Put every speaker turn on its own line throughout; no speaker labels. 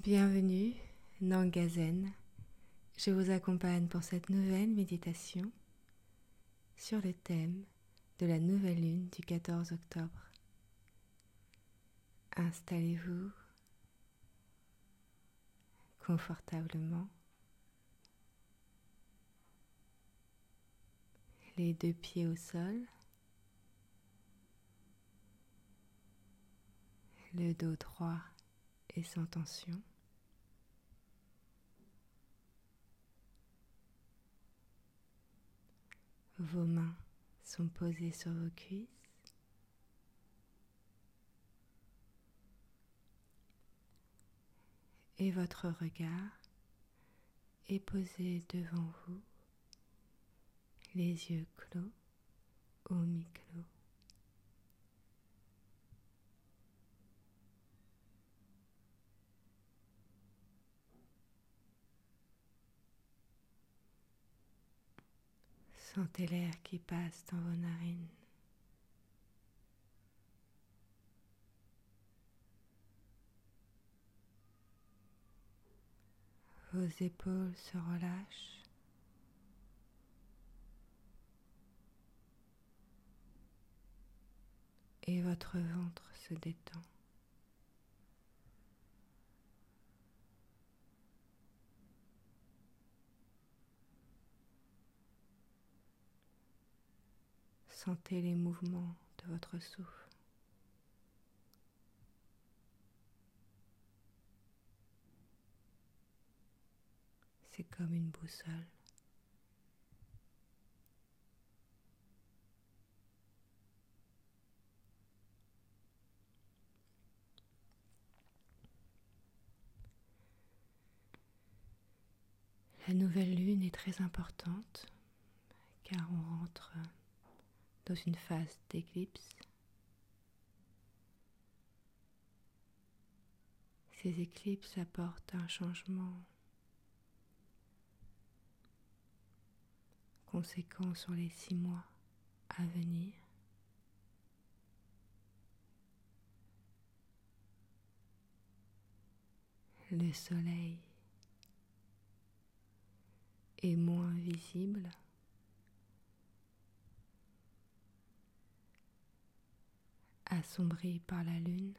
Bienvenue, Nangazen. Je vous accompagne pour cette nouvelle méditation sur le thème de la nouvelle lune du 14 octobre. Installez-vous confortablement, les deux pieds au sol, le dos droit sans tension. Vos mains sont posées sur vos cuisses. Et votre regard est posé devant vous, les yeux clos ou mi-clos. Sentez l'air qui passe dans vos narines. Vos épaules se relâchent. Et votre ventre se détend. Sentez les mouvements de votre souffle. C'est comme une boussole. La nouvelle lune est très importante car on rentre dans une phase d'éclipse. Ces éclipses apportent un changement conséquent sur les six mois à venir. Le soleil est moins visible. Assombri par la lune.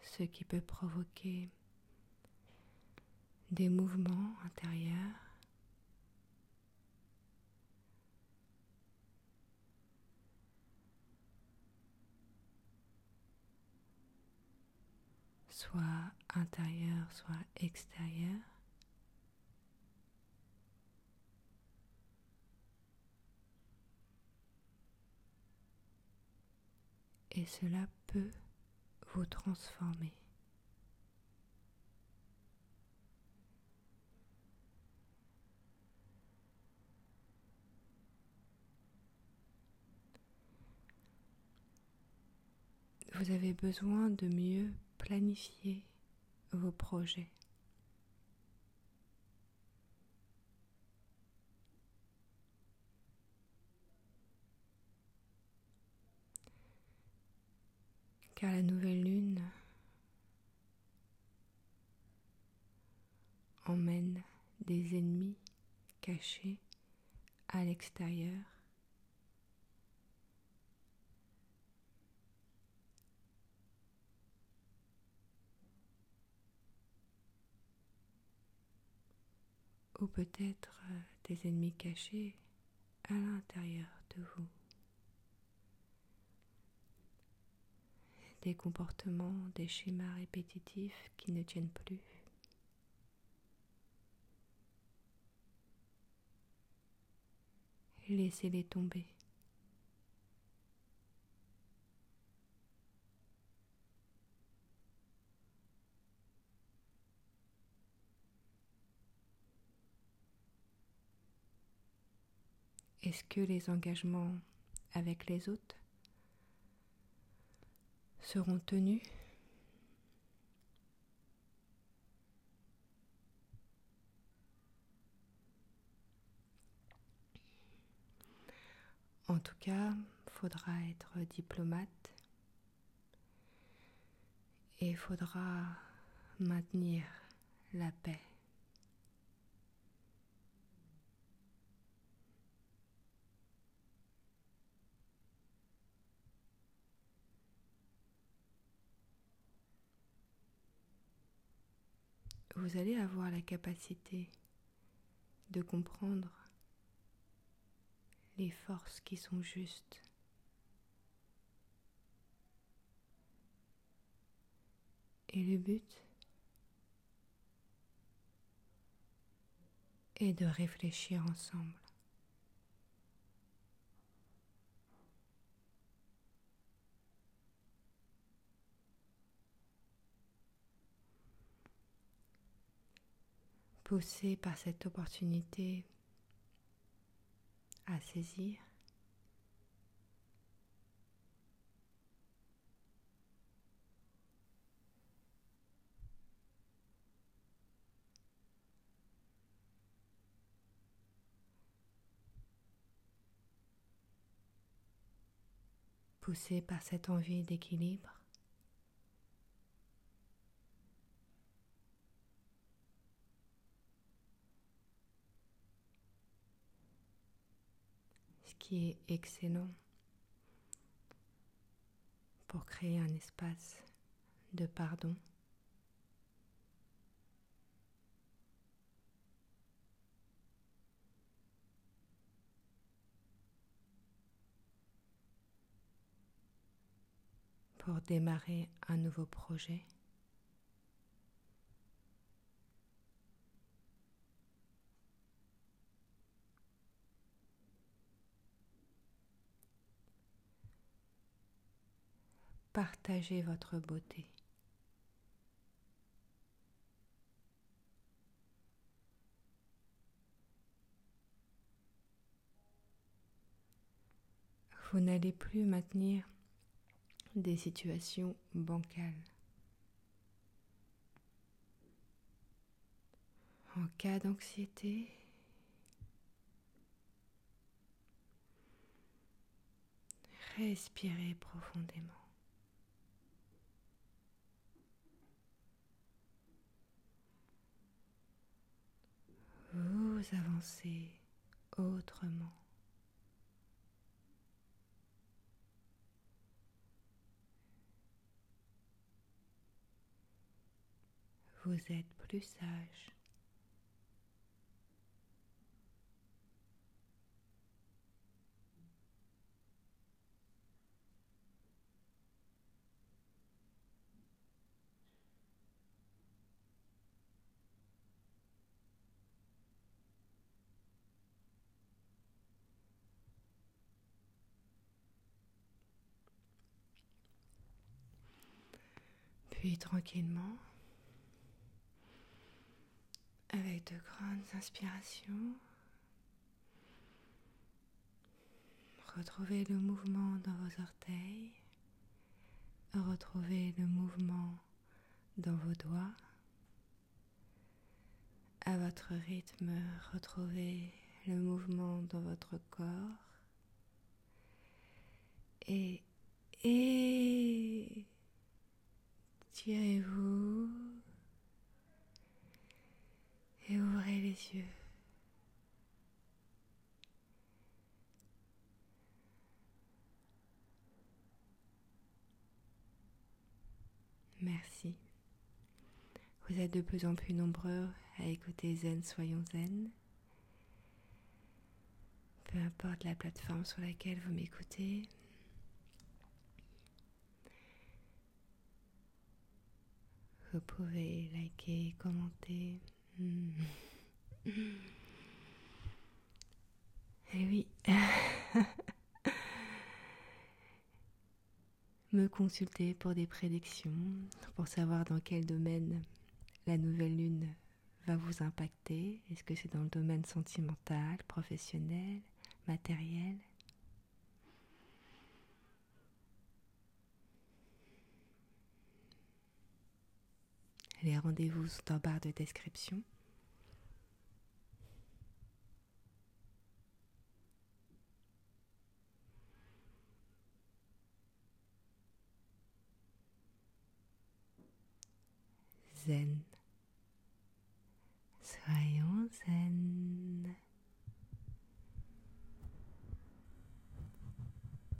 Ce qui peut provoquer des mouvements intérieurs. soit intérieur, soit extérieur. Et cela peut vous transformer. Vous avez besoin de mieux planifier vos projets. Car la nouvelle lune emmène des ennemis cachés à l'extérieur. ou peut-être des ennemis cachés à l'intérieur de vous. Des comportements, des schémas répétitifs qui ne tiennent plus. Laissez-les tomber. Est-ce que les engagements avec les autres seront tenus. En tout cas, faudra être diplomate et faudra maintenir la paix. Vous allez avoir la capacité de comprendre les forces qui sont justes. Et le but est de réfléchir ensemble. Poussé par cette opportunité à saisir. poussé par cette envie d'équilibre. Qui est excellent pour créer un espace de pardon. pour démarrer un nouveau projet. Partagez votre beauté. Vous n'allez plus maintenir des situations bancales. En cas d'anxiété, respirez profondément. Vous avancez autrement. Vous êtes plus sage. Tranquillement, avec de grandes inspirations, retrouvez le mouvement dans vos orteils, retrouvez le mouvement dans vos doigts. À votre rythme, retrouvez le mouvement dans votre corps. Et, et Tirez-vous et ouvrez les yeux. Merci. Vous êtes de plus en plus nombreux à écouter Zen Soyons Zen. Peu importe la plateforme sur laquelle vous m'écoutez, Vous pouvez liker, commenter. Hmm. Et eh oui. Me consulter pour des prédictions, pour savoir dans quel domaine la nouvelle lune va vous impacter. Est-ce que c'est dans le domaine sentimental, professionnel, matériel? Les rendez-vous sont en barre de description. Zen. Soyez